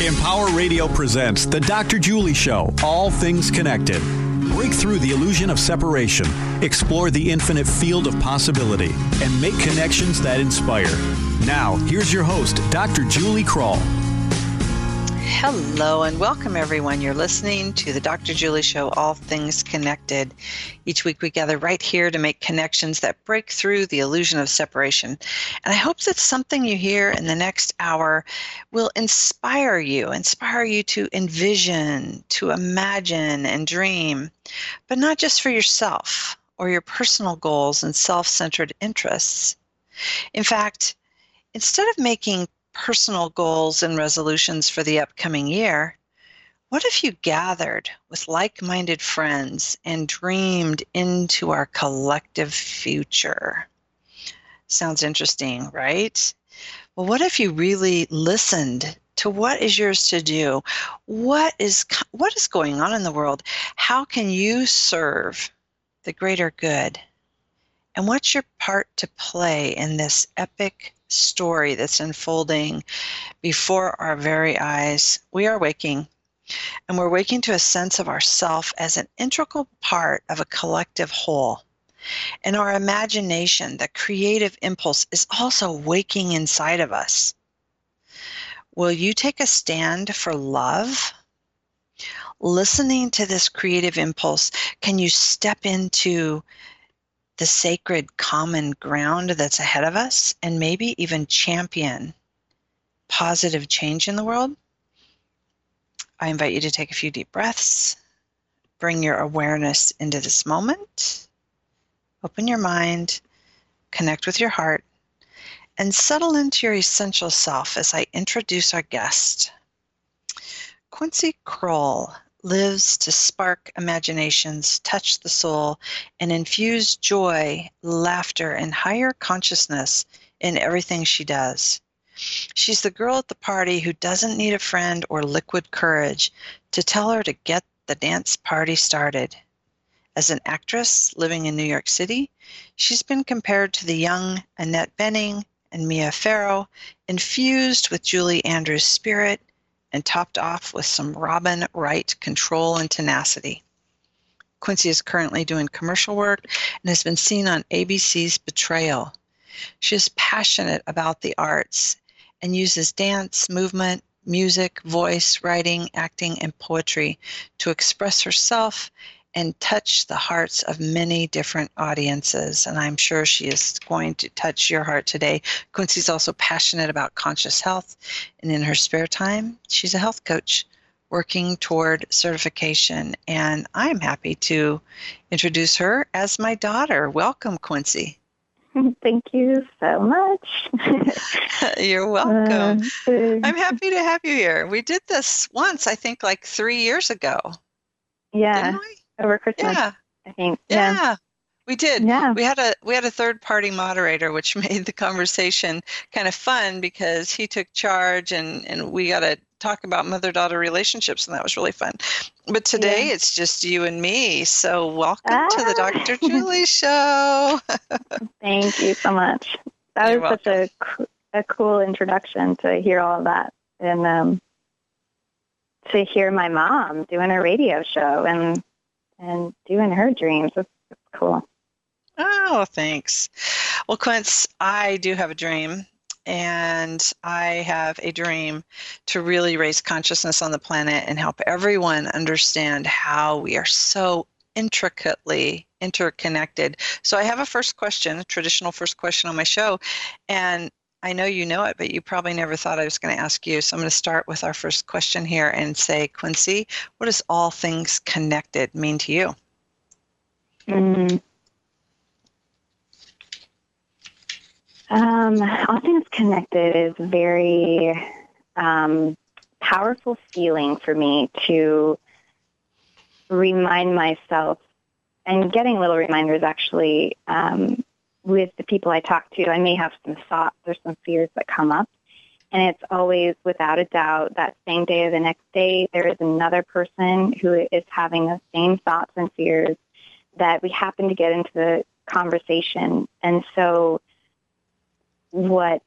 Empower Radio presents The Dr. Julie Show, All Things Connected. Break through the illusion of separation, explore the infinite field of possibility, and make connections that inspire. Now, here's your host, Dr. Julie Krull. Hello and welcome, everyone. You're listening to the Dr. Julie Show, All Things Connected. Each week we gather right here to make connections that break through the illusion of separation. And I hope that something you hear in the next hour will inspire you, inspire you to envision, to imagine, and dream, but not just for yourself or your personal goals and self centered interests. In fact, instead of making personal goals and resolutions for the upcoming year, what if you gathered with like minded friends and dreamed into our collective future? Sounds interesting, right? Well, what if you really listened to what is yours to do? What is what is going on in the world? How can you serve the greater good? And what's your part to play in this epic story that's unfolding before our very eyes. We are waking, and we're waking to a sense of ourself as an integral part of a collective whole. And our imagination, the creative impulse, is also waking inside of us. Will you take a stand for love? Listening to this creative impulse, can you step into the sacred common ground that's ahead of us and maybe even champion positive change in the world, I invite you to take a few deep breaths, bring your awareness into this moment, open your mind, connect with your heart, and settle into your essential self as I introduce our guest. Quincy Krull lives to spark imaginations, touch the soul, and infuse joy, laughter, and higher consciousness in everything she does. She's the girl at the party who doesn't need a friend or liquid courage to tell her to get the dance party started. As an actress living in New York City, she's been compared to the young Annette Bening and Mia Farrow, infused with Julie Andrews' spirit and topped off with some Robin Wright control and tenacity. Quincy is currently doing commercial work and has been seen on ABC's Betrayal. She is passionate about the arts and uses dance, movement, music, voice, writing, acting, and poetry to express herself and touch the hearts of many different audiences. And I'm sure she is going to touch your heart today. Quincy's also passionate about conscious health, and in her spare time, she's a health coach working toward certification. And I'm happy to introduce her as my daughter. Welcome, Quincy. Thank you so much. You're welcome. Uh, I'm happy to have you here. We did this once, I think, like three years ago. Yeah over Christmas. Yeah. I think. Yeah. yeah. We did. Yeah. We had a we had a third party moderator, which made the conversation kind of fun because he took charge and and we got to talk about mother daughter relationships, and that was really fun. But today yeah. it's just you and me. So welcome ah. to the ah. Dr. Julie Show. Thank you so much. That You're was welcome. such a a cool introduction to hear all of that and um, to hear my mom doing a radio show and and doing her dreams. That's, that's cool. Oh, thanks. Well, Quince, I do have a dream, and I have a dream to really raise consciousness on the planet and help everyone understand how we are so intricately interconnected. So I have a first question, a traditional first question on my show, and I know you know it, but you probably never thought I was going to ask you. So I'm going to start with our first question here and say, Quincy, what does all things connected mean to you? Mm. Um, all things connected is very um, powerful feeling for me to remind myself, and getting little reminders actually um, with the people I talk to, I may have some thoughts or some fears that come up. And it's always, without a doubt, that same day or the next day, there is another person who is having the same thoughts and fears that we happen to get into the conversation. And so, what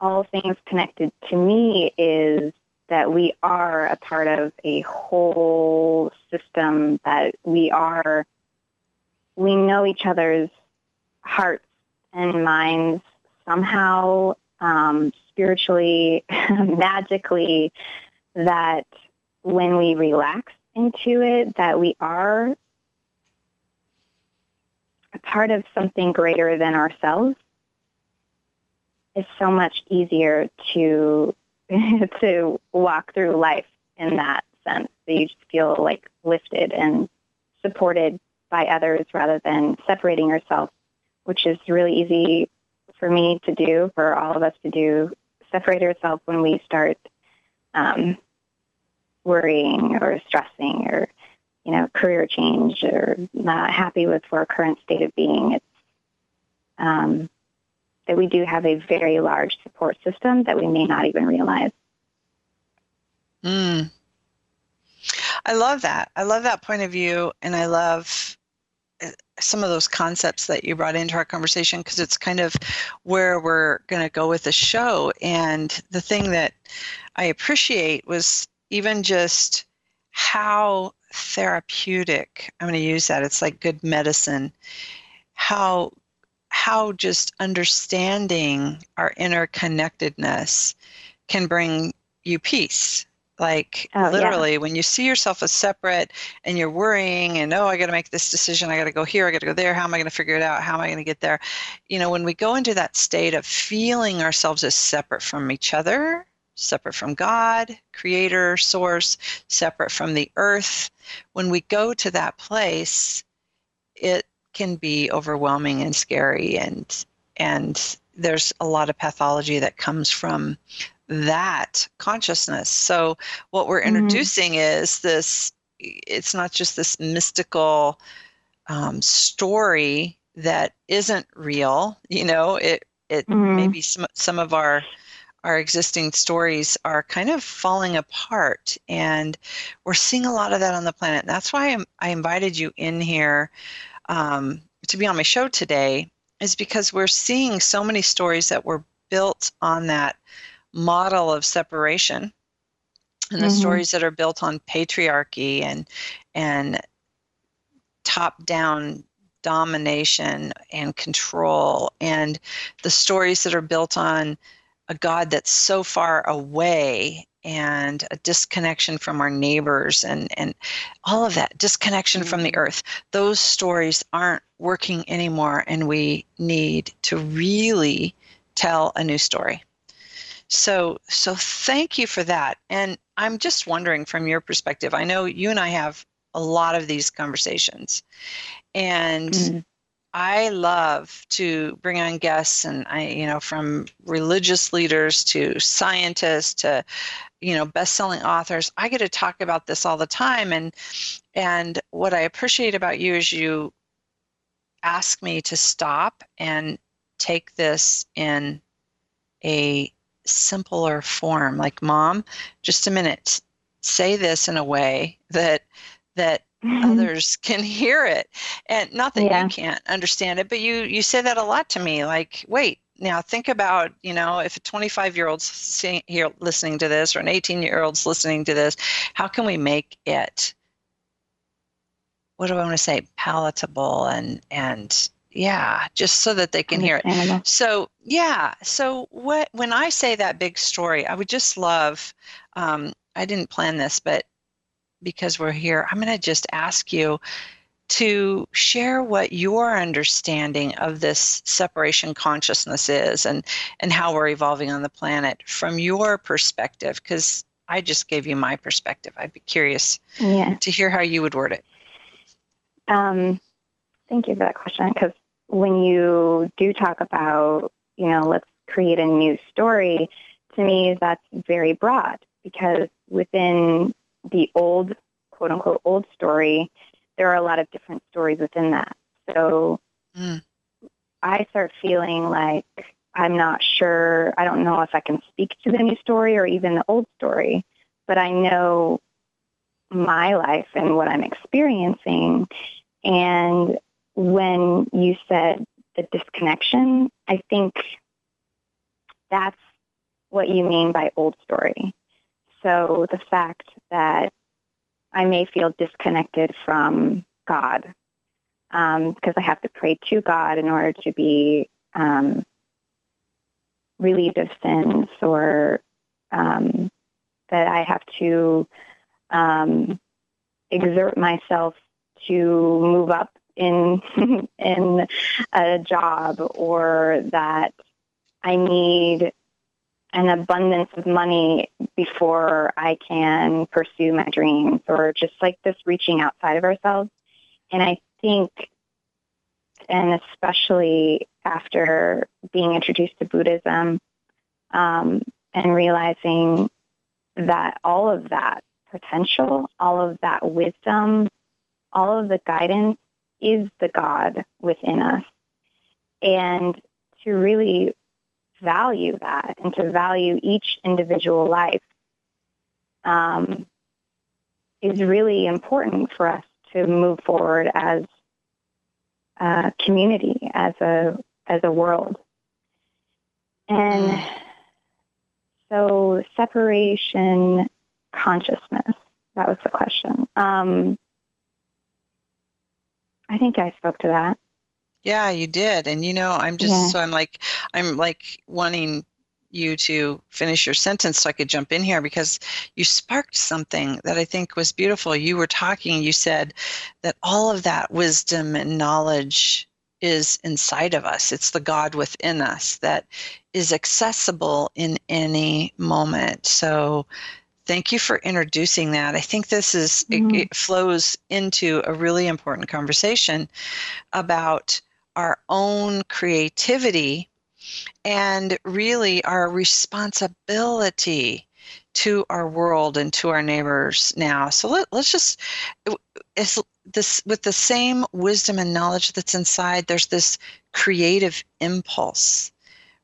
all things connected to me is that we are a part of a whole system, that we are, we know each other's hearts and minds somehow, um, spiritually, magically, that when we relax into it, that we are a part of something greater than ourselves it's so much easier to to walk through life in that sense. So you just feel like lifted and supported by others rather than separating yourself, which is really easy for me to do, for all of us to do. Separate ourselves when we start um, worrying or stressing or you know career change or not happy with our current state of being. It's um, that we do have a very large support system that we may not even realize. Mm. I love that. I love that point of view, and I love some of those concepts that you brought into our conversation because it's kind of where we're going to go with the show. And the thing that I appreciate was even just how therapeutic, I'm going to use that, it's like good medicine, how how just understanding our interconnectedness can bring you peace. Like oh, literally, yeah. when you see yourself as separate and you're worrying and, oh, I got to make this decision, I got to go here, I got to go there, how am I going to figure it out? How am I going to get there? You know, when we go into that state of feeling ourselves as separate from each other, separate from God, creator, source, separate from the earth, when we go to that place, it can be overwhelming and scary and and there's a lot of pathology that comes from that consciousness. So what we're mm-hmm. introducing is this it's not just this mystical um, story that isn't real, you know, it it mm-hmm. maybe some some of our our existing stories are kind of falling apart and we're seeing a lot of that on the planet. That's why I'm, I invited you in here um, to be on my show today is because we're seeing so many stories that were built on that model of separation and the mm-hmm. stories that are built on patriarchy and and top down domination and control and the stories that are built on a god that's so far away and a disconnection from our neighbors and, and all of that disconnection mm-hmm. from the mm-hmm. earth those stories aren't working anymore and we need to really tell a new story so so thank you for that and i'm just wondering from your perspective i know you and i have a lot of these conversations and mm-hmm. I love to bring on guests and I, you know, from religious leaders to scientists to, you know, best-selling authors. I get to talk about this all the time and and what I appreciate about you is you ask me to stop and take this in a simpler form like mom just a minute say this in a way that that mm-hmm. others can hear it and not that yeah. you can't understand it but you you say that a lot to me like wait now think about you know if a 25 year old's here listening to this or an 18 year old's listening to this how can we make it what do i want to say palatable and and yeah just so that they can hear it so yeah so what when i say that big story i would just love um, i didn't plan this but because we're here, I'm going to just ask you to share what your understanding of this separation consciousness is and, and how we're evolving on the planet from your perspective, because I just gave you my perspective. I'd be curious yeah. to hear how you would word it. Um, thank you for that question, because when you do talk about, you know, let's create a new story, to me, that's very broad because within the old, quote unquote, old story, there are a lot of different stories within that. So mm. I start feeling like I'm not sure, I don't know if I can speak to the new story or even the old story, but I know my life and what I'm experiencing. And when you said the disconnection, I think that's what you mean by old story. so the fact that I may feel disconnected from God um, because I have to pray to God in order to be um, relieved of sins or um, that I have to um, exert myself to move up in in a job or that I need an abundance of money before I can pursue my dreams or just like this reaching outside of ourselves. And I think, and especially after being introduced to Buddhism um, and realizing that all of that potential, all of that wisdom, all of the guidance is the God within us. And to really value that and to value each individual life um, is really important for us to move forward as a community, as a as a world. And mm. so separation consciousness, that was the question. Um, I think I spoke to that. Yeah, you did. And you know, I'm just yeah. so I'm like I'm like wanting you to finish your sentence so I could jump in here because you sparked something that I think was beautiful. You were talking, you said that all of that wisdom and knowledge is inside of us. It's the God within us that is accessible in any moment. So thank you for introducing that. I think this is mm-hmm. it, it flows into a really important conversation about our own creativity and really our responsibility to our world and to our neighbors now. So let, let's just it's this with the same wisdom and knowledge that's inside. There's this creative impulse,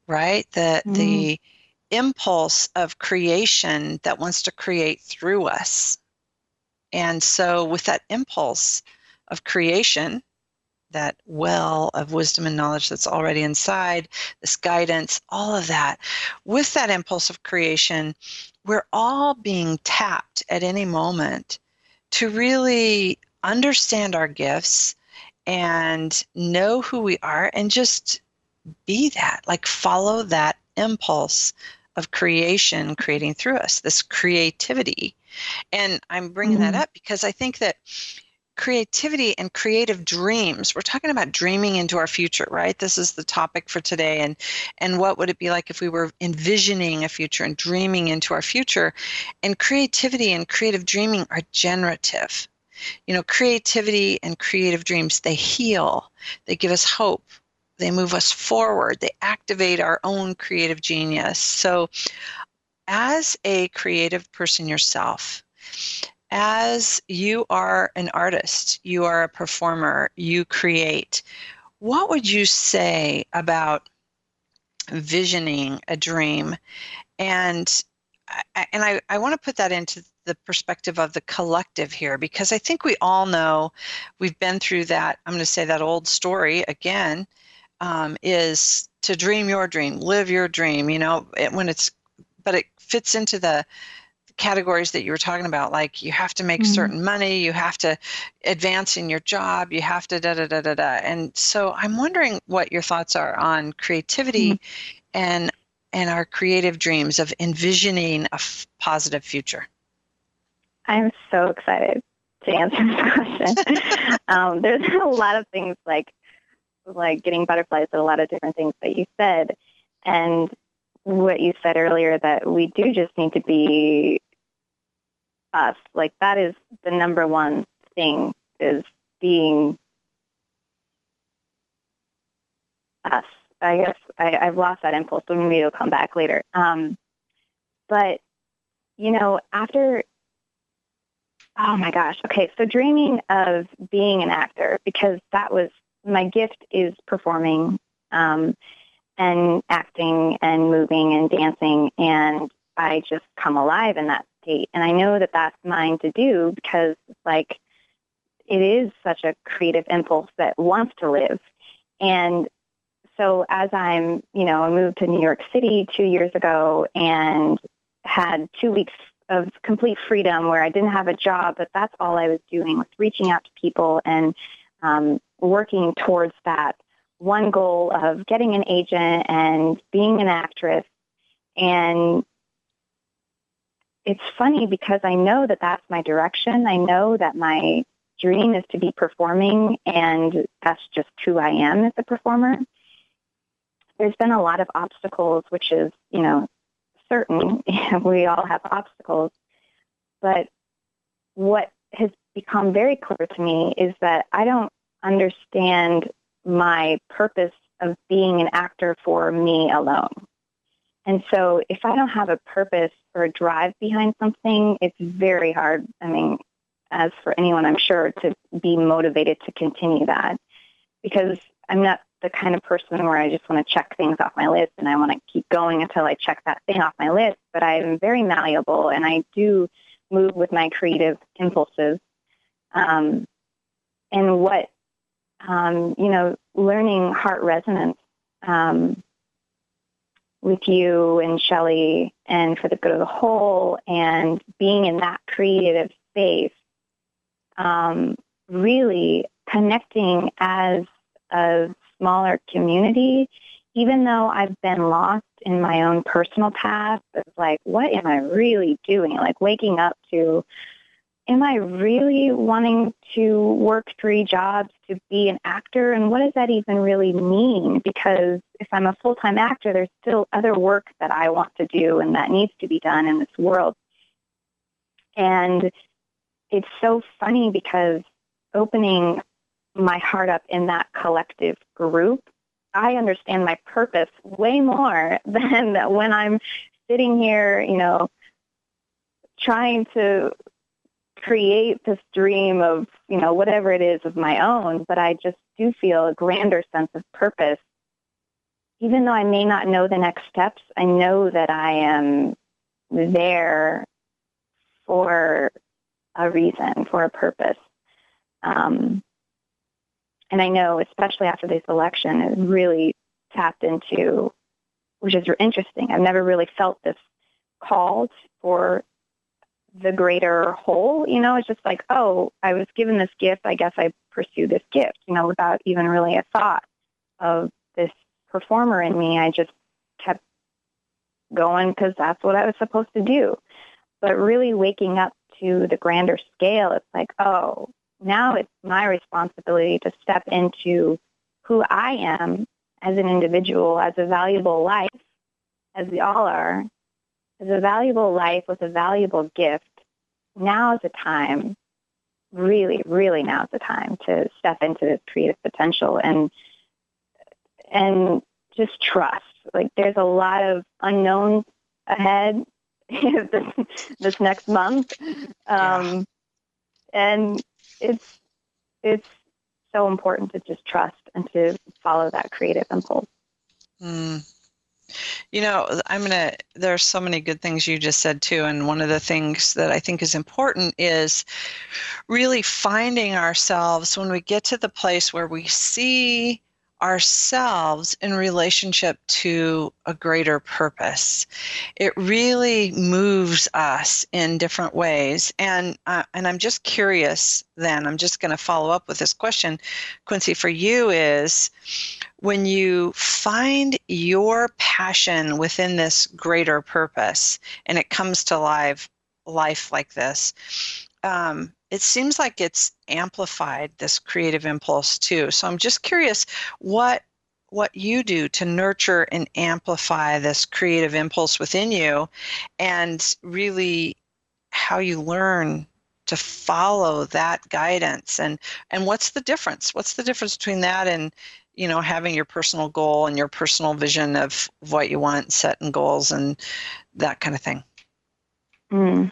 right? That mm. the impulse of creation that wants to create through us. And so, with that impulse of creation, that well of wisdom and knowledge that's already inside, this guidance, all of that. With that impulse of creation, we're all being tapped at any moment to really understand our gifts and know who we are and just be that, like follow that impulse of creation creating through us, this creativity. And I'm bringing mm-hmm. that up because I think that creativity and creative dreams. We're talking about dreaming into our future, right? This is the topic for today and and what would it be like if we were envisioning a future and dreaming into our future? And creativity and creative dreaming are generative. You know, creativity and creative dreams, they heal. They give us hope. They move us forward. They activate our own creative genius. So as a creative person yourself, as you are an artist, you are a performer, you create, what would you say about visioning a dream? And and I, I want to put that into the perspective of the collective here because I think we all know we've been through that. I'm going to say that old story again um, is to dream your dream, live your dream. You know, it, when it's, but it fits into the categories that you were talking about like you have to make mm-hmm. certain money you have to advance in your job you have to da da da da da and so i'm wondering what your thoughts are on creativity mm-hmm. and and our creative dreams of envisioning a f- positive future i'm so excited to answer this question um, there's a lot of things like like getting butterflies at a lot of different things that you said and what you said earlier that we do just need to be us. Like that is the number one thing is being us. I guess I, I've lost that impulse, but maybe it'll come back later. Um, but you know, after oh my gosh, okay, so dreaming of being an actor because that was my gift is performing um, and acting and moving and dancing, and I just come alive in that state. And I know that that's mine to do because, like, it is such a creative impulse that wants to live. And so, as I'm, you know, I moved to New York City two years ago and had two weeks of complete freedom where I didn't have a job, but that's all I was doing was reaching out to people and um, working towards that one goal of getting an agent and being an actress. And it's funny because I know that that's my direction. I know that my dream is to be performing, and that's just who I am as a performer. There's been a lot of obstacles, which is, you know, certain. we all have obstacles. But what has become very clear to me is that I don't understand my purpose of being an actor for me alone. And so if I don't have a purpose or a drive behind something, it's very hard. I mean, as for anyone, I'm sure, to be motivated to continue that because I'm not the kind of person where I just want to check things off my list and I want to keep going until I check that thing off my list. But I'm very malleable and I do move with my creative impulses. Um, and what, um, you know, learning heart resonance um, with you and Shelley and for the good of the whole and being in that creative space, um, really connecting as a smaller community, even though I've been lost in my own personal path of like, what am I really doing? Like waking up to, am I really wanting to work three jobs to be an actor? And what does that even really mean? Because if I'm a full time actor, there's still other work that I want to do and that needs to be done in this world. And it's so funny because opening my heart up in that collective group, I understand my purpose way more than when I'm sitting here, you know, trying to create this dream of, you know, whatever it is of my own, but I just do feel a grander sense of purpose. Even though I may not know the next steps, I know that I am there for a reason, for a purpose. Um, and I know, especially after this election, it really tapped into, which is interesting. I've never really felt this called for the greater whole. You know, it's just like, oh, I was given this gift. I guess I pursue this gift. You know, without even really a thought of this performer in me. I just kept going because that's what I was supposed to do. But really waking up to the grander scale, it's like, oh, now it's my responsibility to step into who I am as an individual, as a valuable life, as we all are, as a valuable life with a valuable gift. Now is the time, really, really now is the time to step into this creative potential and and just trust. Like there's a lot of unknowns ahead this, this next month. Um. And it's it's so important to just trust and to follow that creative impulse. Mm. You know, I'm going to, there are so many good things you just said too. And one of the things that I think is important is really finding ourselves when we get to the place where we see ourselves in relationship to a greater purpose. It really moves us in different ways. And uh, and I'm just curious. Then I'm just going to follow up with this question, Quincy, for you is when you find your passion within this greater purpose, and it comes to life life like this. Um, it seems like it's amplified this creative impulse too. So I'm just curious what what you do to nurture and amplify this creative impulse within you and really how you learn to follow that guidance and and what's the difference what's the difference between that and you know having your personal goal and your personal vision of what you want setting goals and that kind of thing mm.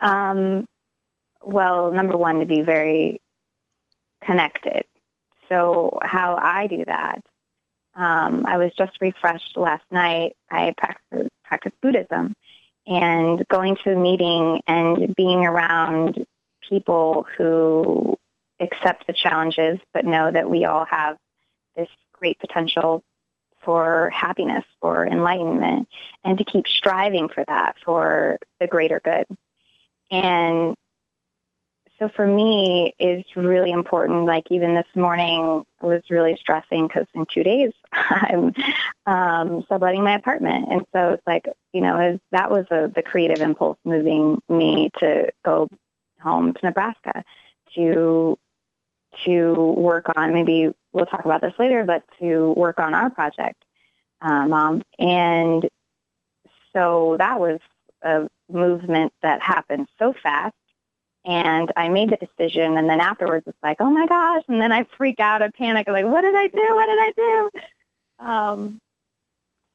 um, well, number one, to be very connected. So, how I do that, um, I was just refreshed last night. I practice, practice Buddhism and going to a meeting and being around people who accept the challenges but know that we all have this great potential for happiness, for enlightenment, and to keep striving for that for the greater good. And so for me, it's really important. Like even this morning, was really stressing because in two days I'm um, subletting my apartment, and so it's like you know was, that was a, the creative impulse moving me to go home to Nebraska to to work on maybe we'll talk about this later, but to work on our project, uh, mom, and so that was a movement that happened so fast and I made the decision, and then afterwards it's like, oh my gosh, and then I freak out, I panic, I'm like, what did I do? What did I do? Um,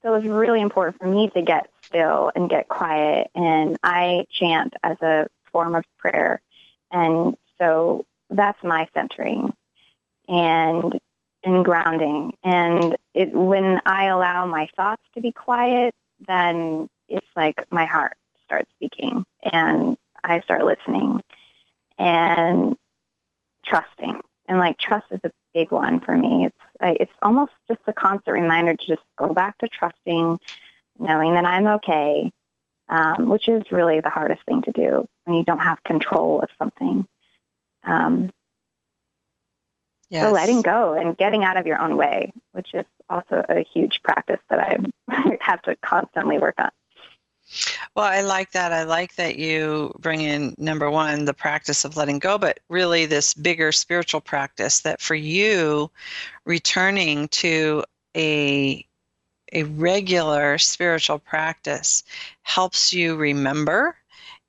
so it was really important for me to get still and get quiet, and I chant as a form of prayer, and so that's my centering and and grounding. And it, when I allow my thoughts to be quiet, then it's like my heart starts speaking, and I start listening and trusting. And like trust is a big one for me. It's it's almost just a constant reminder to just go back to trusting, knowing that I'm okay, um, which is really the hardest thing to do when you don't have control of something. Um, yes. So letting go and getting out of your own way, which is also a huge practice that I have to constantly work on. Well, I like that. I like that you bring in number one, the practice of letting go, but really this bigger spiritual practice that for you, returning to a a regular spiritual practice helps you remember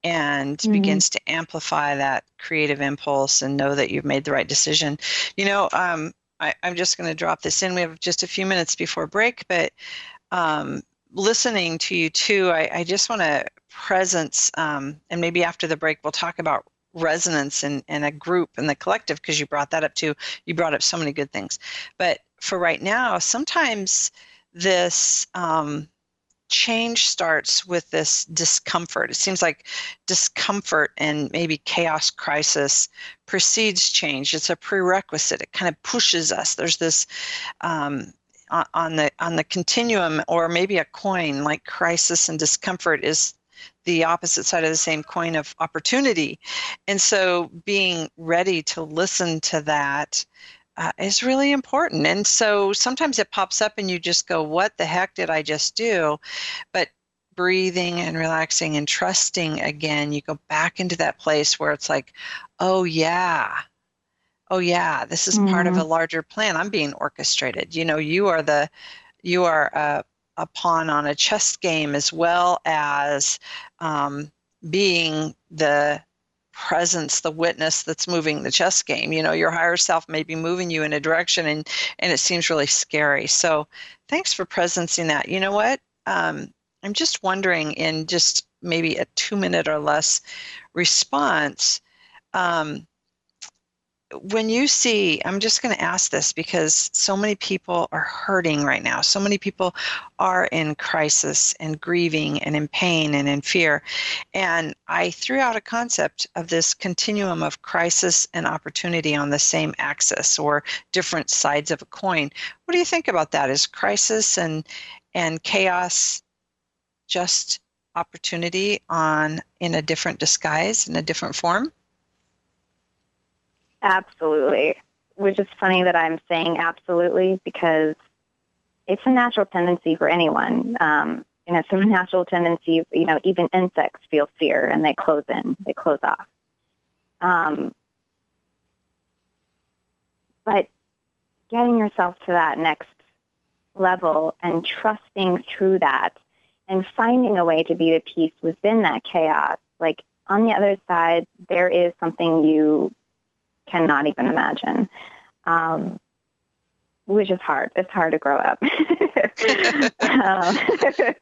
and mm-hmm. begins to amplify that creative impulse and know that you've made the right decision. You know, um, I, am just going to drop this in. We have just a few minutes before break, but um, listening to you too, I, I just want to presence, um, and maybe after the break, we'll talk about resonance in, in a group and the collective because you brought that up too. You brought up so many good things. But for right now, sometimes this um, change starts with this discomfort. It seems like discomfort and maybe chaos crisis precedes change. It's a prerequisite. It kind of pushes us. There's this um, on the on the continuum or maybe a coin like crisis and discomfort is the opposite side of the same coin of opportunity. And so being ready to listen to that uh, is really important. And so sometimes it pops up and you just go what the heck did i just do? But breathing and relaxing and trusting again you go back into that place where it's like oh yeah oh yeah this is mm-hmm. part of a mm-hmm. larger plan. I'm being orchestrated. You know you are the you are a, a pawn on a chess game as well as um, being the presence the witness that's moving the chess game. You know your higher self may be moving you in a direction and and it seems really scary. So thanks for presencing that. You know what? Um, i'm just wondering in just maybe a two minute or less response um, when you see, I'm just going to ask this because so many people are hurting right now. So many people are in crisis and grieving and in pain and in fear. And I threw out a concept of this continuum of crisis and opportunity on the same axis or different sides of a coin. What do you think about that? Is crisis and and chaos just opportunity on in a different disguise in a different form? Absolutely. Which is funny that I'm saying absolutely because it's a natural tendency for anyone. Um, you know, it's a natural tendency, you know, even insects feel fear and they close in, they close off. Um, but getting yourself to that next level and trusting through that and finding a way to be the peace within that chaos. Like on the other side, there is something you cannot even imagine. Um, which is hard. It's hard to grow up. um,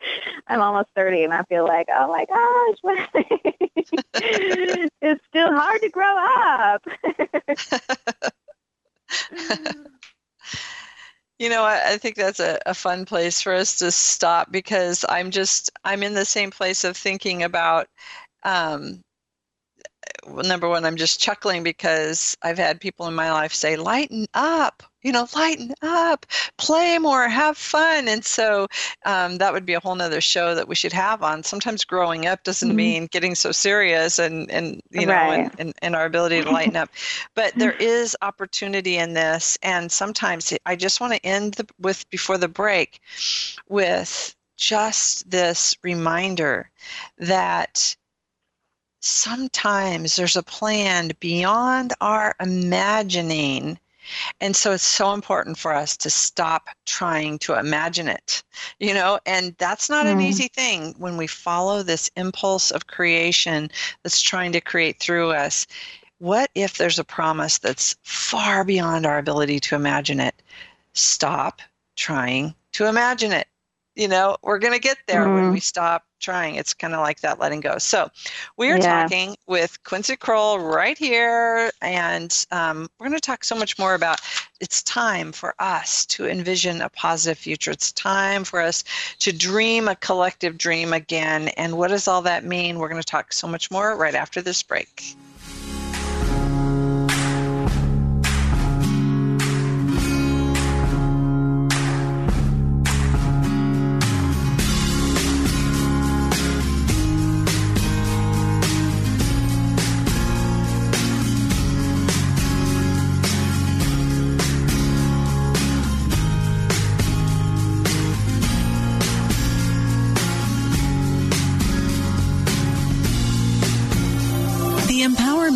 I'm almost 30 and I feel like, oh my gosh, it's still hard to grow up. you know, I, I think that's a, a fun place for us to stop because I'm just, I'm in the same place of thinking about um, number one, I'm just chuckling because I've had people in my life say, lighten up. you know, lighten up, play more, have fun. And so um, that would be a whole nother show that we should have on. Sometimes growing up doesn't mm-hmm. mean getting so serious and, and you know, right. and, and, and our ability to lighten up. But there is opportunity in this. And sometimes I just want to end the, with, before the break, with just this reminder that sometimes there's a plan beyond our imagining. And so it's so important for us to stop trying to imagine it, you know, and that's not mm. an easy thing when we follow this impulse of creation that's trying to create through us. What if there's a promise that's far beyond our ability to imagine it? Stop trying to imagine it you know we're going to get there mm-hmm. when we stop trying. It's kind of like that letting go. So we are yeah. talking with quincy krull right here and um, we're going to talk so much more about it's time for us to envision a positive future. It's time for us to dream a collective dream again. And what does all that mean? We're going to talk so much more right after this break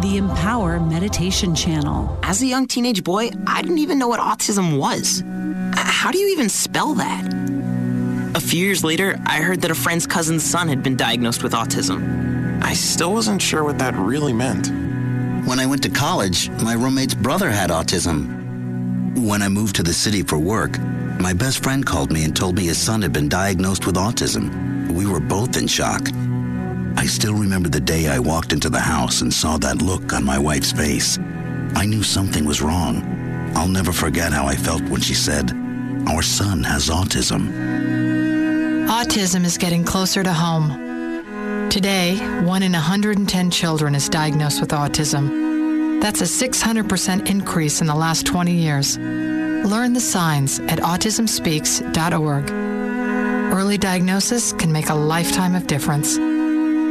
the Empower Meditation Channel. As a young teenage boy, I didn't even know what autism was. How do you even spell that? A few years later, I heard that a friend's cousin's son had been diagnosed with autism. I still wasn't sure what that really meant. When I went to college, my roommate's brother had autism. When I moved to the city for work, my best friend called me and told me his son had been diagnosed with autism. We were both in shock. I still remember the day I walked into the house and saw that look on my wife's face. I knew something was wrong. I'll never forget how I felt when she said, Our son has autism. Autism is getting closer to home. Today, one in 110 children is diagnosed with autism. That's a 600% increase in the last 20 years. Learn the signs at autismspeaks.org. Early diagnosis can make a lifetime of difference.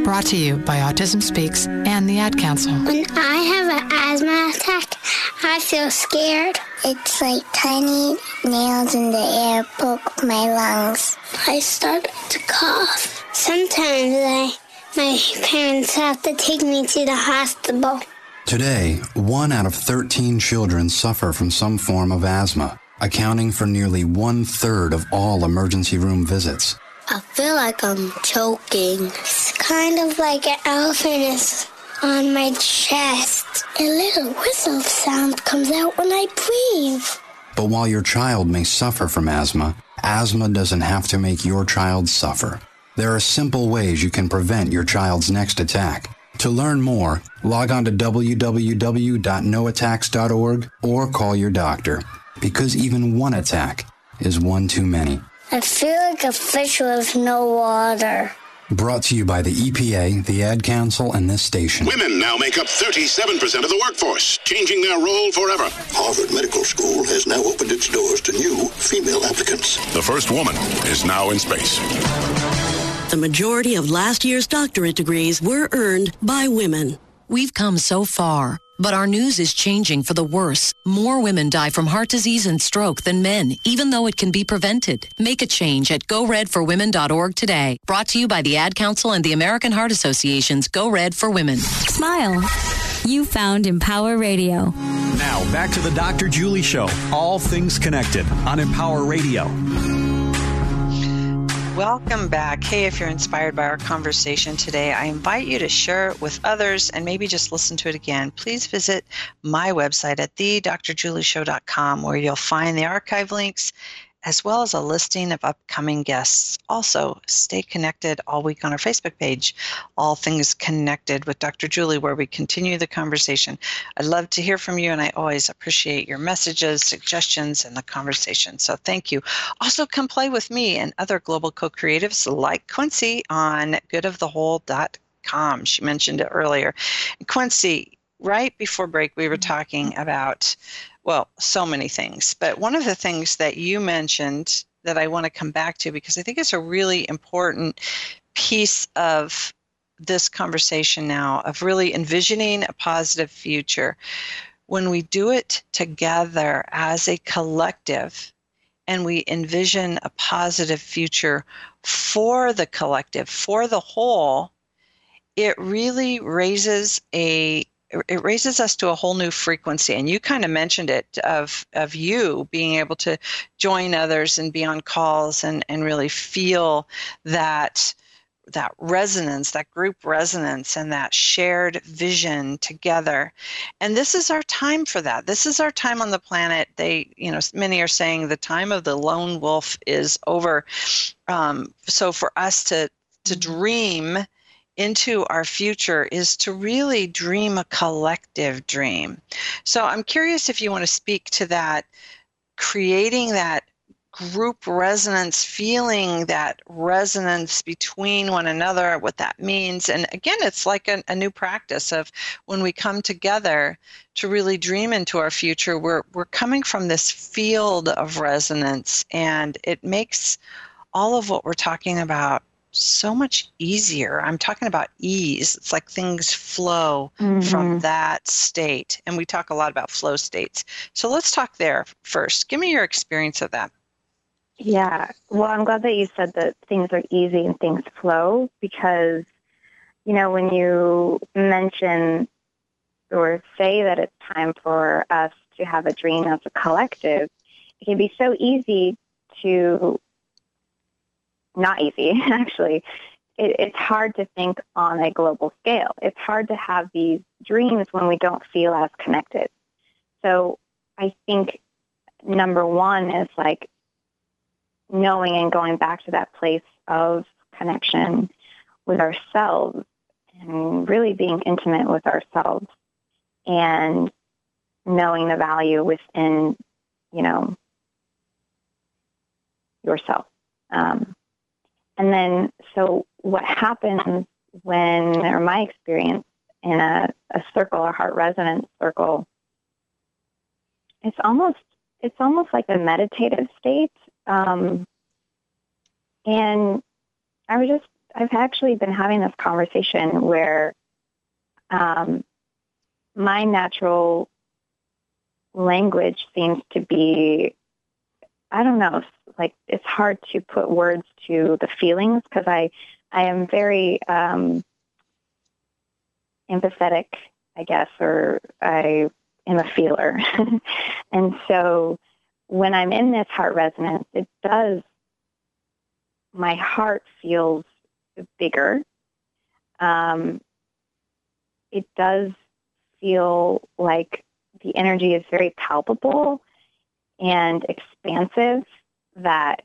Brought to you by Autism Speaks and the Ad Council. When I have an asthma attack, I feel scared. It's like tiny nails in the air poke my lungs. I start to cough. Sometimes I, my parents have to take me to the hospital. Today, one out of 13 children suffer from some form of asthma, accounting for nearly one third of all emergency room visits. I feel like I'm choking. It's kind of like an elephant is on my chest. A little whistle sound comes out when I breathe. But while your child may suffer from asthma, asthma doesn't have to make your child suffer. There are simple ways you can prevent your child's next attack. To learn more, log on to www.noattacks.org or call your doctor, because even one attack is one too many. I feel like a fish with no water. Brought to you by the EPA, the Ad Council, and this station. Women now make up 37% of the workforce, changing their role forever. Harvard Medical School has now opened its doors to new female applicants. The first woman is now in space. The majority of last year's doctorate degrees were earned by women. We've come so far. But our news is changing for the worse. More women die from heart disease and stroke than men, even though it can be prevented. Make a change at goredforwomen.org today. Brought to you by the Ad Council and the American Heart Association's Go Red for Women. Smile. You found Empower Radio. Now back to the Dr. Julie Show. All things connected on Empower Radio. Welcome back. Hey, if you're inspired by our conversation today, I invite you to share it with others and maybe just listen to it again. Please visit my website at thedrjulieshow.com where you'll find the archive links as well as a listing of upcoming guests. Also, stay connected all week on our Facebook page, All Things Connected with Dr. Julie, where we continue the conversation. I'd love to hear from you, and I always appreciate your messages, suggestions, and the conversation. So thank you. Also, come play with me and other global co creatives like Quincy on goodofthewhole.com. She mentioned it earlier. Quincy, right before break, we were mm-hmm. talking about well, so many things. But one of the things that you mentioned that I want to come back to because I think it's a really important piece of this conversation now of really envisioning a positive future. When we do it together as a collective and we envision a positive future for the collective, for the whole, it really raises a it raises us to a whole new frequency. And you kind of mentioned it of of you being able to join others and be on calls and and really feel that that resonance that group resonance and that shared vision together. And this is our time for that. This is our time on the planet. They you know many are saying the time of the lone wolf is over. Um, so for us to to mm-hmm. dream into our future is to really dream a collective dream. So I'm curious if you want to speak to that, creating that group resonance, feeling that resonance between one another, what that means. And again, it's like a, a, new practice of when we come together to really dream into our future, we're, we're coming from this field of resonance, and it makes all of what we're talking about so much easier. I'm talking about ease. It's like things flow mm-hmm. from that state. And we talk a lot about flow states. So let's talk there first. Give me your experience of that. Yeah. Well, I'm glad that you said that things are easy and things flow because, you know, when you mention or say that it's time for us to have a dream as a collective, it can be so easy to not easy, actually. It, it's hard to think on a global scale. It's hard to have these dreams when we don't feel as connected. So I think number one is like knowing and going back to that place of connection with ourselves and really being intimate with ourselves and knowing the value within, you know, yourself. Um, and then, so what happens when, or my experience in a, a circle, a heart resonance circle, it's almost it's almost like a meditative state. Um, and I was just I've actually been having this conversation where um, my natural language seems to be I don't know, like it's hard to put words to the feelings because I I am very um, empathetic, I guess, or I am a feeler, and so when I'm in this heart resonance, it does. My heart feels bigger. Um, it does feel like the energy is very palpable and expansive that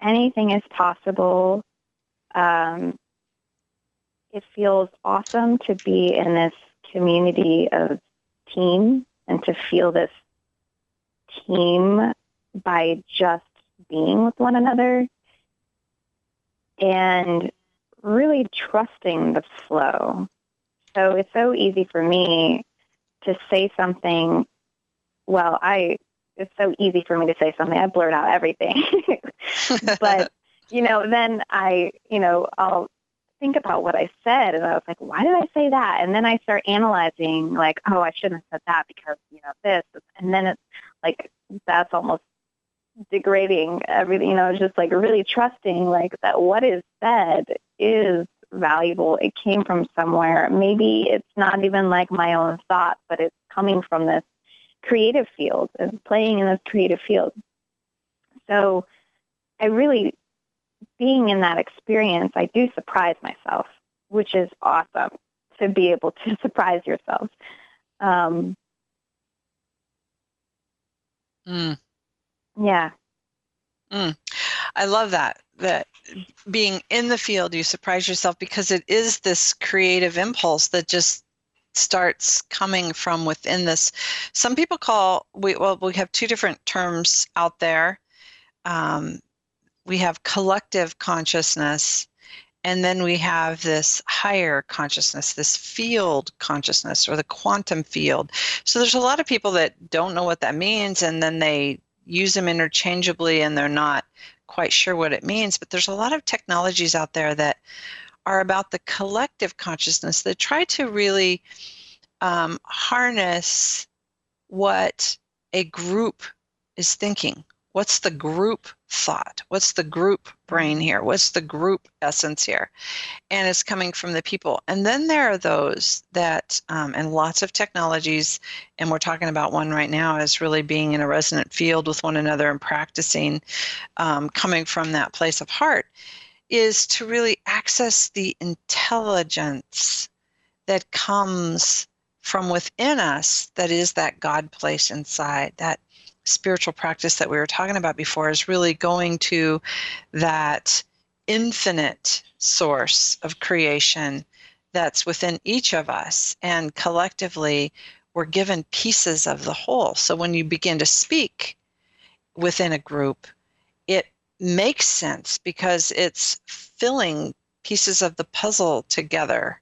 anything is possible. Um, it feels awesome to be in this community of team and to feel this team by just being with one another and really trusting the flow. So it's so easy for me to say something. Well, I it's so easy for me to say something. I blurt out everything. but, you know, then I, you know, I'll think about what I said and I was like, why did I say that? And then I start analyzing like, oh, I shouldn't have said that because, you know, this. And then it's like, that's almost degrading everything, you know, just like really trusting like that what is said is valuable. It came from somewhere. Maybe it's not even like my own thought, but it's coming from this creative field and playing in this creative field. So I really, being in that experience, I do surprise myself, which is awesome to be able to surprise yourself. Um, mm. Yeah. Mm. I love that. That being in the field, you surprise yourself because it is this creative impulse that just starts coming from within this. Some people call we well we have two different terms out there. Um, we have collective consciousness, and then we have this higher consciousness, this field consciousness or the quantum field. So there's a lot of people that don't know what that means, and then they use them interchangeably, and they're not quite sure what it means. But there's a lot of technologies out there that are about the collective consciousness that try to really um, harness what a group is thinking. What's the group thought? What's the group brain here? What's the group essence here? And it's coming from the people. And then there are those that, um, and lots of technologies, and we're talking about one right now, is really being in a resonant field with one another and practicing um, coming from that place of heart is to really access the intelligence that comes from within us that is that God place inside. That spiritual practice that we were talking about before is really going to that infinite source of creation that's within each of us. And collectively, we're given pieces of the whole. So when you begin to speak within a group, makes sense because it's filling pieces of the puzzle together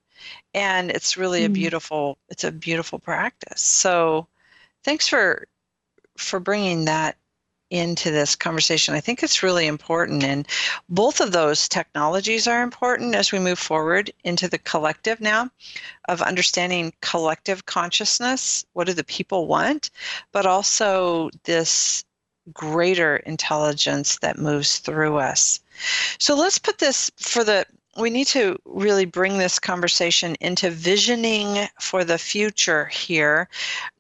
and it's really mm. a beautiful it's a beautiful practice so thanks for for bringing that into this conversation i think it's really important and both of those technologies are important as we move forward into the collective now of understanding collective consciousness what do the people want but also this greater intelligence that moves through us. So let's put this for the we need to really bring this conversation into visioning for the future here,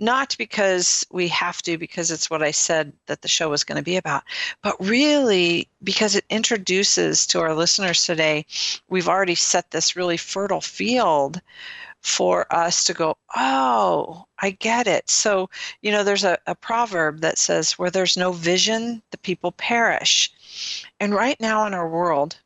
not because we have to, because it's what I said that the show was going to be about, but really because it introduces to our listeners today, we've already set this really fertile field for us to go, oh, I get it. So, you know, there's a, a proverb that says, where there's no vision, the people perish. And right now in our world,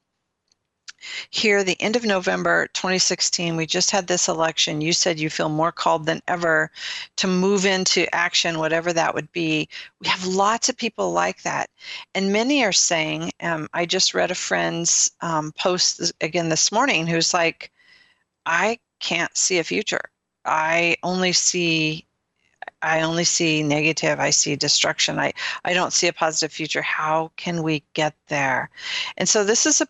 here, the end of November 2016, we just had this election. You said you feel more called than ever to move into action, whatever that would be. We have lots of people like that. And many are saying, um, I just read a friend's um, post again this morning who's like, I can't see a future. I only see I only see negative. I see destruction. I, I don't see a positive future. How can we get there? And so this is a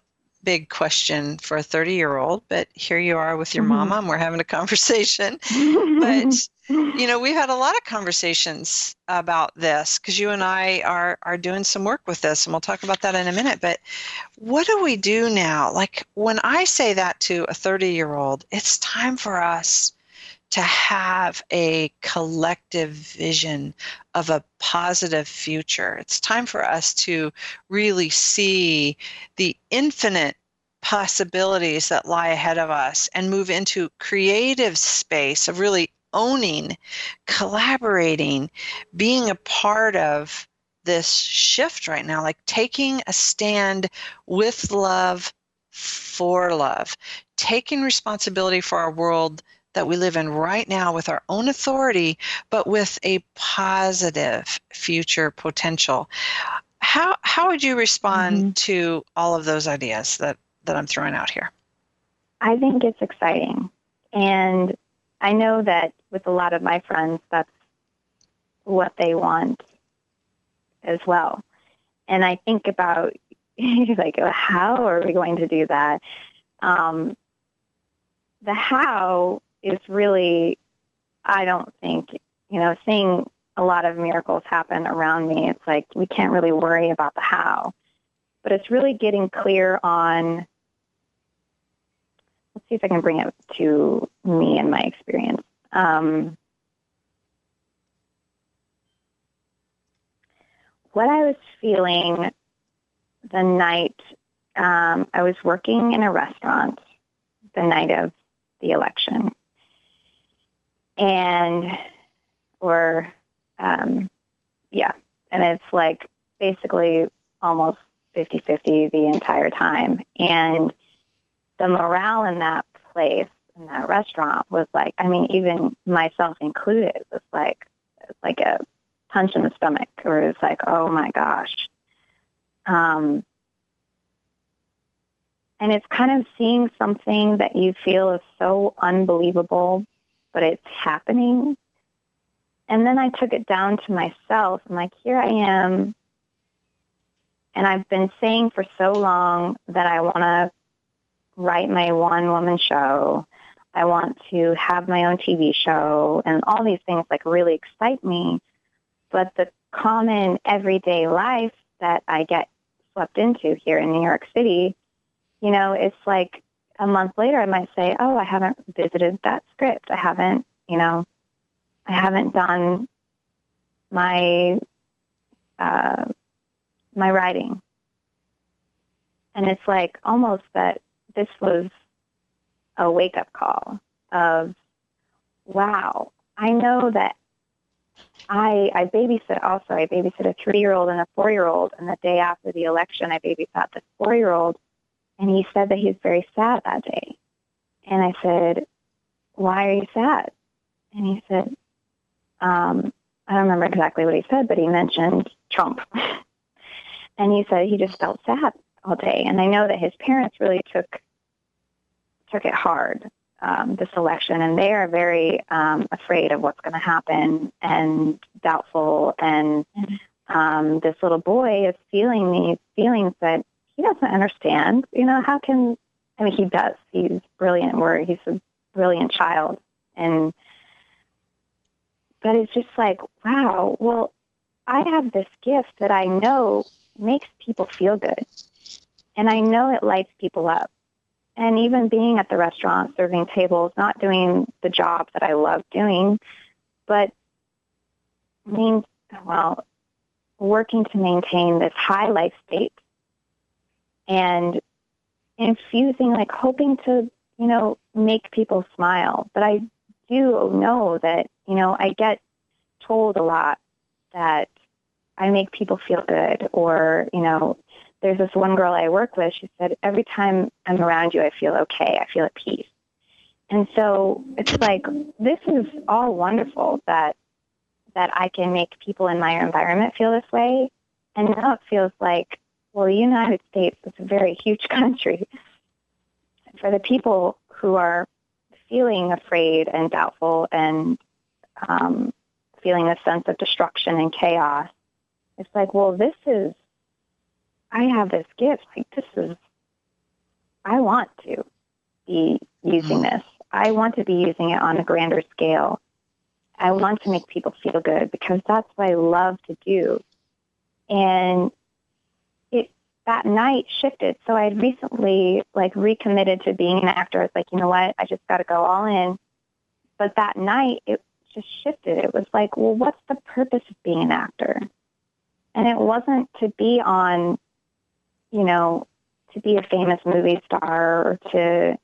big question for a 30 year old, but here you are with your mm-hmm. mama and we're having a conversation. but you know, we've had a lot of conversations about this because you and I are are doing some work with this, and we'll talk about that in a minute. But what do we do now? Like when I say that to a 30 year old, it's time for us to have a collective vision of a positive future. It's time for us to really see the infinite possibilities that lie ahead of us and move into creative space of really owning, collaborating, being a part of this shift right now, like taking a stand with love for love, taking responsibility for our world that we live in right now with our own authority, but with a positive future potential. How, how would you respond mm-hmm. to all of those ideas that, that I'm throwing out here? I think it's exciting. And I know that with a lot of my friends, that's what they want as well. And I think about like, how are we going to do that? Um, the how is really, I don't think, you know, seeing a lot of miracles happen around me, it's like we can't really worry about the how. But it's really getting clear on, see if I can bring it to me and my experience. Um, what I was feeling the night um, I was working in a restaurant the night of the election. And, or, um, yeah, and it's like basically almost 50-50 the entire time. And the morale in that place, in that restaurant was like, I mean, even myself included, was like, like a punch in the stomach or was like, oh my gosh. Um, and it's kind of seeing something that you feel is so unbelievable, but it's happening. And then I took it down to myself. I'm like, here I am. And I've been saying for so long that I want to write my one woman show. I want to have my own TV show and all these things like really excite me. But the common everyday life that I get swept into here in New York City, you know, it's like a month later I might say, "Oh, I haven't visited that script. I haven't, you know, I haven't done my uh, my writing." And it's like almost that this was a wake up call of, "Wow, I know that I I babysit also. I babysit a three year old and a four year old. And the day after the election, I babysat the four year old, and he said that he was very sad that day. And I said, "Why are you sad?" And he said, um, "I don't remember exactly what he said, but he mentioned Trump." and he said he just felt sad all day. And I know that his parents really took took it hard um, this election, and they are very um, afraid of what's going to happen and doubtful. And um, this little boy is feeling these feelings that he doesn't understand. You know, how can I mean he does. He's brilliant. Where he's a brilliant child, and but it's just like wow. Well, I have this gift that I know makes people feel good, and I know it lights people up and even being at the restaurant serving tables, not doing the job that I love doing, but means well, working to maintain this high life state and infusing like hoping to, you know, make people smile. But I do know that, you know, I get told a lot that I make people feel good or, you know, there's this one girl I work with. She said, every time I'm around you, I feel okay. I feel at peace. And so it's like this is all wonderful that that I can make people in my environment feel this way. And now it feels like, well, the United States is a very huge country. For the people who are feeling afraid and doubtful and um, feeling a sense of destruction and chaos, it's like, well, this is I have this gift. Like this is, I want to be using mm-hmm. this. I want to be using it on a grander scale. I want to make people feel good because that's what I love to do. And it that night shifted. So I had recently like recommitted to being an actor. I was like, you know what? I just got to go all in. But that night it just shifted. It was like, well, what's the purpose of being an actor? And it wasn't to be on you know, to be a famous movie star or to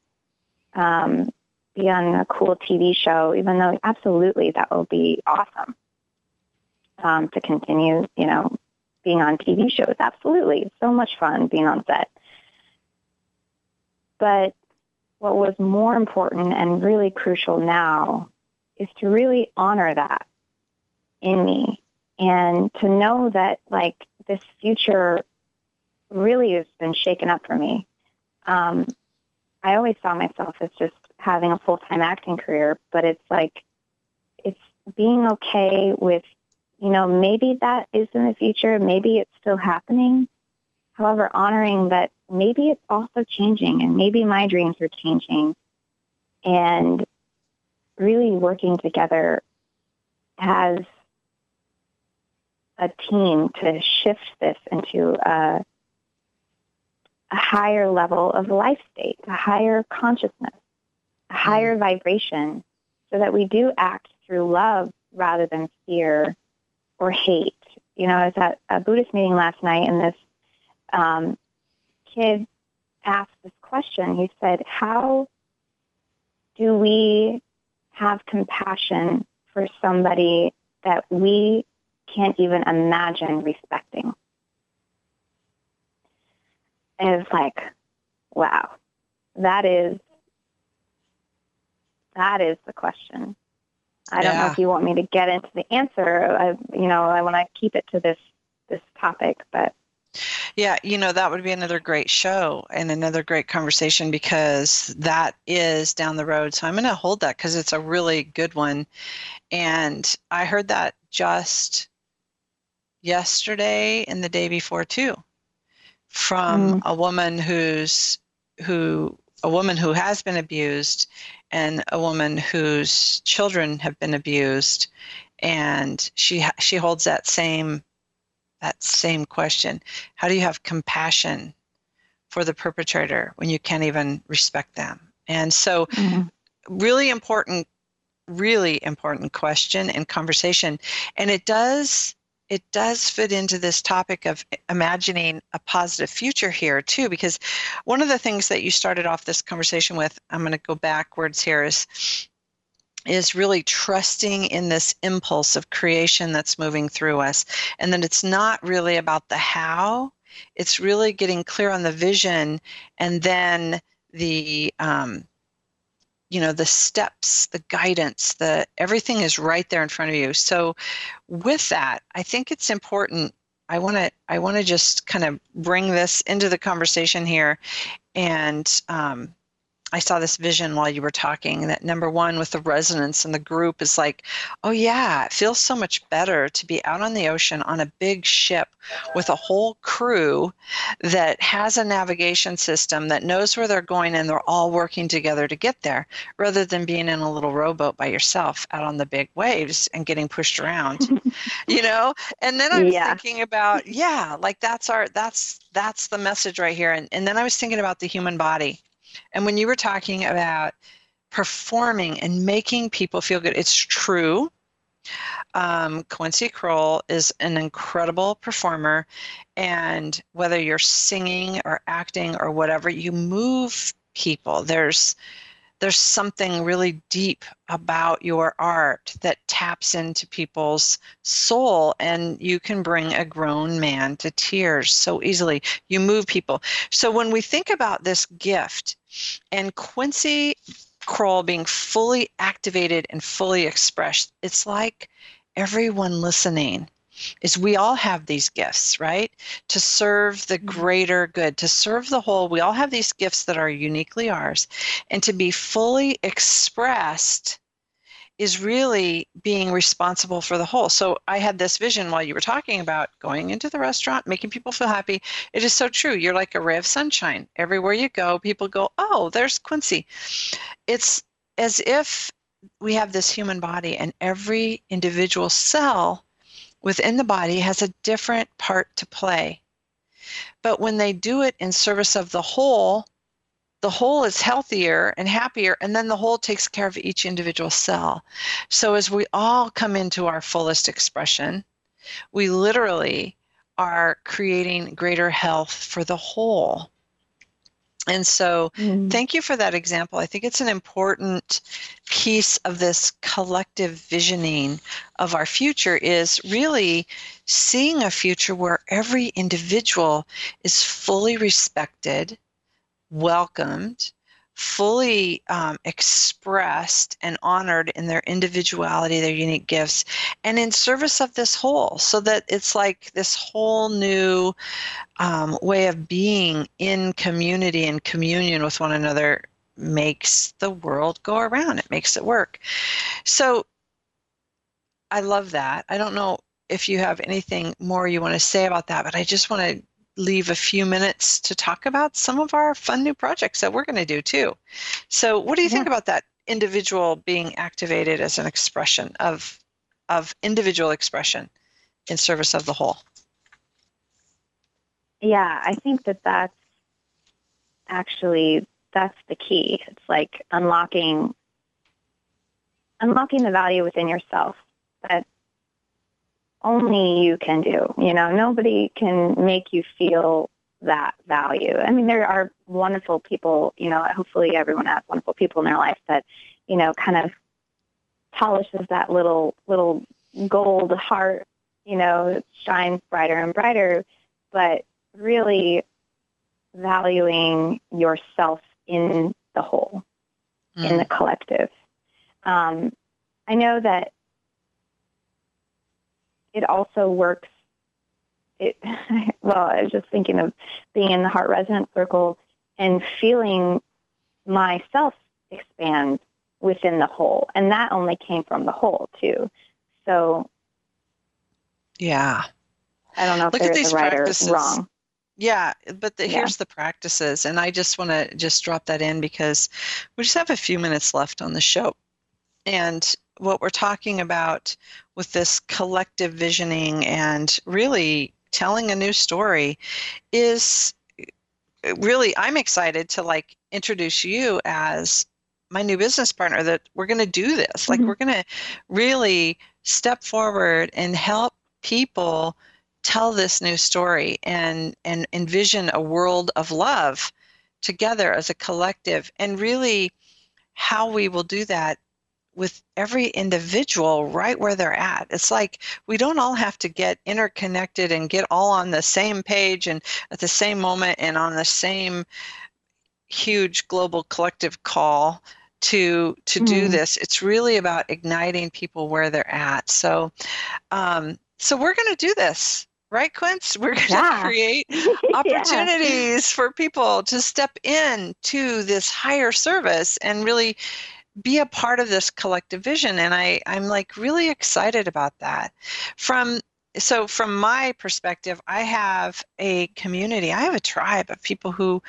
um, be on a cool TV show, even though absolutely that will be awesome um, to continue, you know, being on TV shows. Absolutely. So much fun being on set. But what was more important and really crucial now is to really honor that in me and to know that like this future really has been shaken up for me. Um, I always saw myself as just having a full time acting career, but it's like it's being okay with, you know, maybe that is in the future, maybe it's still happening. However, honoring that maybe it's also changing and maybe my dreams are changing and really working together as a team to shift this into a a higher level of life state, a higher consciousness, a higher mm. vibration, so that we do act through love rather than fear or hate. You know, I was at a Buddhist meeting last night, and this um, kid asked this question. He said, How do we have compassion for somebody that we can't even imagine respecting? And it's like, wow, that is that is the question. I don't know if you want me to get into the answer. I, you know, I want to keep it to this this topic, but Yeah, you know, that would be another great show and another great conversation because that is down the road. So I'm going to hold that because it's a really good one. And I heard that just yesterday and the day before too from Mm. a woman who's who a woman who has been abused and a woman whose children have been abused. And she she holds that same that same question. How do you have compassion for the perpetrator when you can't even respect them? And so really important really important question and conversation. And it does it does fit into this topic of imagining a positive future here too because one of the things that you started off this conversation with i'm going to go backwards here is is really trusting in this impulse of creation that's moving through us. And that it's not really about the how it's really getting clear on the vision and then the um, you know the steps the guidance the everything is right there in front of you. So with that i think it's important i want to i want to just kind of bring this into the conversation here and um, I saw this vision while you were talking that number one, with the resonance and the group, is like, oh, yeah, it feels so much better to be out on the ocean on a big ship with a whole crew that has a navigation system that knows where they're going and they're all working together to get there rather than being in a little rowboat by yourself out on the big waves and getting pushed around you know? And then i was Yeah. thinking about yeah like that's our that's that's the message right here. And, and then i was thinking about the human body and when you were talking about performing and making people feel good, it's true. Um, Quincy Krull is an incredible performer, and whether you're singing or acting or whatever, you move people. There's there's something really deep about your art that taps into people's soul and you can bring a grown man to tears so easily. You move people. So when we think about this gift and quincy krull being fully activated and fully expressed it's like everyone listening is we all have these gifts, right? To serve the mm-hmm. greater good, to serve the whole. We all have these gifts that are uniquely ours. And to be fully expressed is really being responsible for the whole. So I had this vision while you were talking about going into the restaurant, making people feel happy. It is so true. You're like a ray of sunshine. Everywhere you go, people go, oh, there's Quincy. It's as if we have this human body and every individual cell within the body has a different part to play. But when they do it in service of the whole, the whole is healthier and happier, and then the whole takes care of each individual cell. So as we all come into our fullest expression, we literally are creating greater health for the whole. And so, mm-hmm. thank you for that example. I think it's an important piece of this collective visioning of our future is really seeing a future where every individual is fully respected, welcomed, fully um, expressed and honored in their individuality, their unique gifts, and in service of this whole, so that it's like this whole new um, way of being in community and communion with one another makes the world go around. It makes it work. So I love that. I don't know if you have anything more you want to say about that, but I just want to leave a few minutes to talk about some of our fun new projects that we're going to do too. So, what do you think about that individual being activated as an expression of of individual expression in service of the whole? yeah, I think that that's actually that's the key. It's like unlocking unlocking the value within yourself that only you can do. You know, nobody can make you feel that value. I mean, there are wonderful people, you know, hopefully everyone has wonderful people in their life that, you know, kind of polishes that little little gold heart, you know, shines brighter and brighter. But really valuing yourself in the whole, mm. in the collective. Um, I know that it also works. It well, I was just thinking of being in the heart resonance circle and feeling myself expand within the whole, and that only came from the whole too. So, yeah, I don't know if Look there's a right practices. or wrong. Yeah, but the, yeah. here's the practices, and I just want to just drop that in because we just have a few minutes left on the show, and what we're talking about with this collective visioning and really telling a new story is really I'm excited to like introduce you as my new business partner that we're going to do this like mm-hmm. we're going to really step forward and help people tell this new story and and envision a world of love together as a collective and really how we will do that with every individual right where they're at. It's like we don't all have to get interconnected and get all on the same page and at the same moment and on the same huge global collective call to to mm. do mm-hmm. this. It's really about igniting people where they're at. So um, so we're going to do this right quince we're going to yeah. create opportunities yeah. for people to step in to this higher service and really be a part of this collective vision and i i'm like really excited about that. From so from my perspective i have a community i have a tribe of people who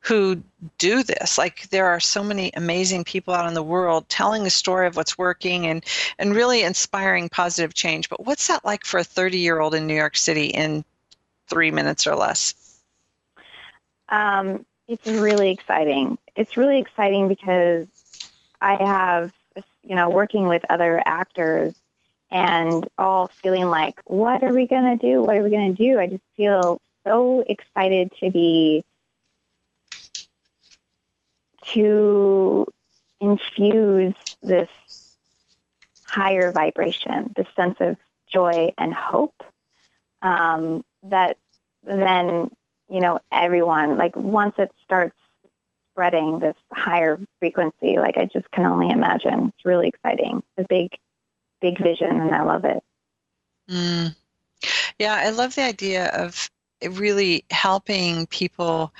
who do this. Like there are so many amazing people out in the world telling the story of what's working and and really inspiring positive change. But what's that like for a 30 year old in new york city in three minutes or less? Um, it's really exciting. It's really exciting because I have, you know, working with other actors and all feeling like, what are we going to do? What are we going to do? I just feel so excited to be, to infuse this higher vibration, this sense of joy and hope um, that then, you know, everyone, like once it starts spreading this higher frequency. Like I just can only imagine. It's really exciting. A big, big vision, and I love it. Mm. Yeah, I love the idea of really helping people.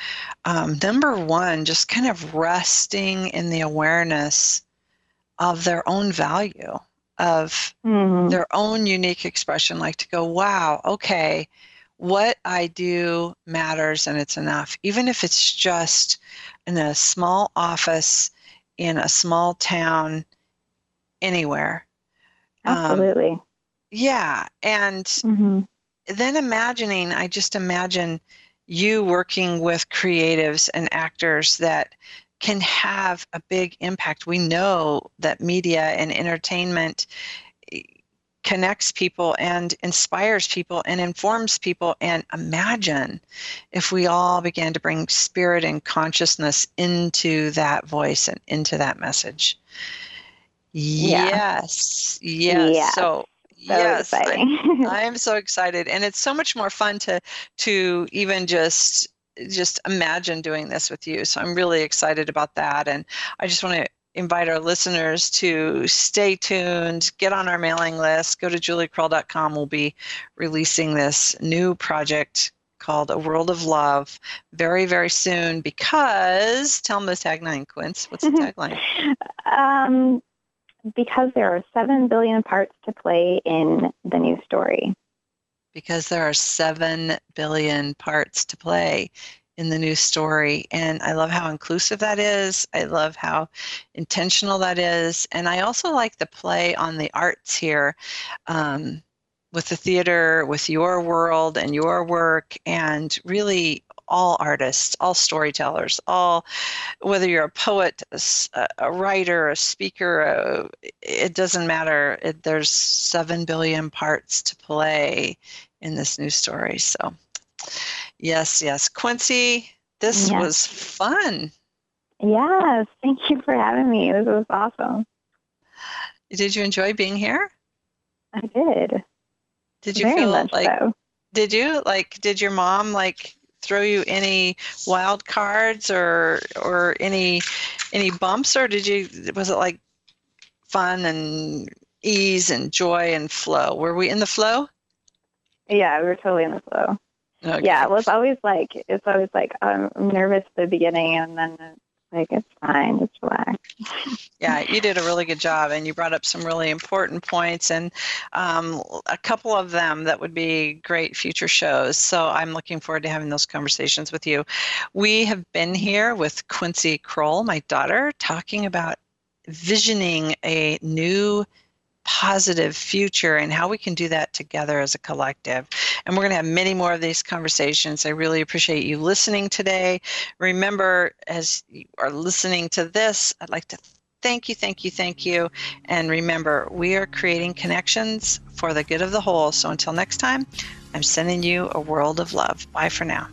Um, number one, just kind of resting in the awareness of their own value, of mm-hmm. their own unique expression. Like to go, wow, okay what I do matters and it's enough. Even if it's just in a small office in a small town anywhere. Um, Absolutely. Um, yeah. And mm-hmm. then imagining, I just imagine you working with creatives and actors that can have a big impact. We know that media and entertainment connects people and inspires people and informs people. And imagine if we all began to bring spirit and consciousness into that voice and into that message. Yeah. Yes. Yes. Yeah. So so yes, I'm, I'm so excited, and it's so much more fun to to even just just imagine doing this with you. So I'm really excited about that, and I just want to invite our listeners to stay tuned, get on our mailing list, go to juliekrull.com. We'll be releasing this new project called A World of Love very, very soon because tell them the tagline, Quince. What's the tagline? um, because there are 7 billion parts to play in the new story. Because there are 7 billion parts to play in the new story. And I love how inclusive that is. I love how intentional that is. And I also like the play on the arts here um, with the theater, with your world and your work, and really all artists, all storytellers, all, whether you're a poet, a, a writer, a speaker, a, it doesn't matter. It, there's seven billion parts to play in this new story. So, Yes, yes. Quincy, this yes. was fun. Yes, thank you for having me. This was awesome. Did you enjoy being here? I did. Did you Very feel like so. Did you? Like did your mom like throw you any wild cards or or any any bumps, or did you? Was it like fun and ease and joy and flow? Were we in the flow? Yeah, we were totally in the flow. Okay. Yeah, it was always like it's always like I'm nervous at the beginning, and then it's like it's fine, it's relaxed. Yeah, you did a really good job, and you brought up some really important points, and um, a couple of them that would be great future shows. So I'm looking forward to having those conversations with you. We have been here with Quincy Krull, my daughter, talking about visioning a new positive future and how we can do that together as a collective. And we're going to have many more of these conversations. I really appreciate you listening today. Remember, as you are listening to this, I'd like to thank you, thank you, thank you. And remember, we are creating connections for the good of the whole. So until next time, I'm sending you a world of love. Bye for now.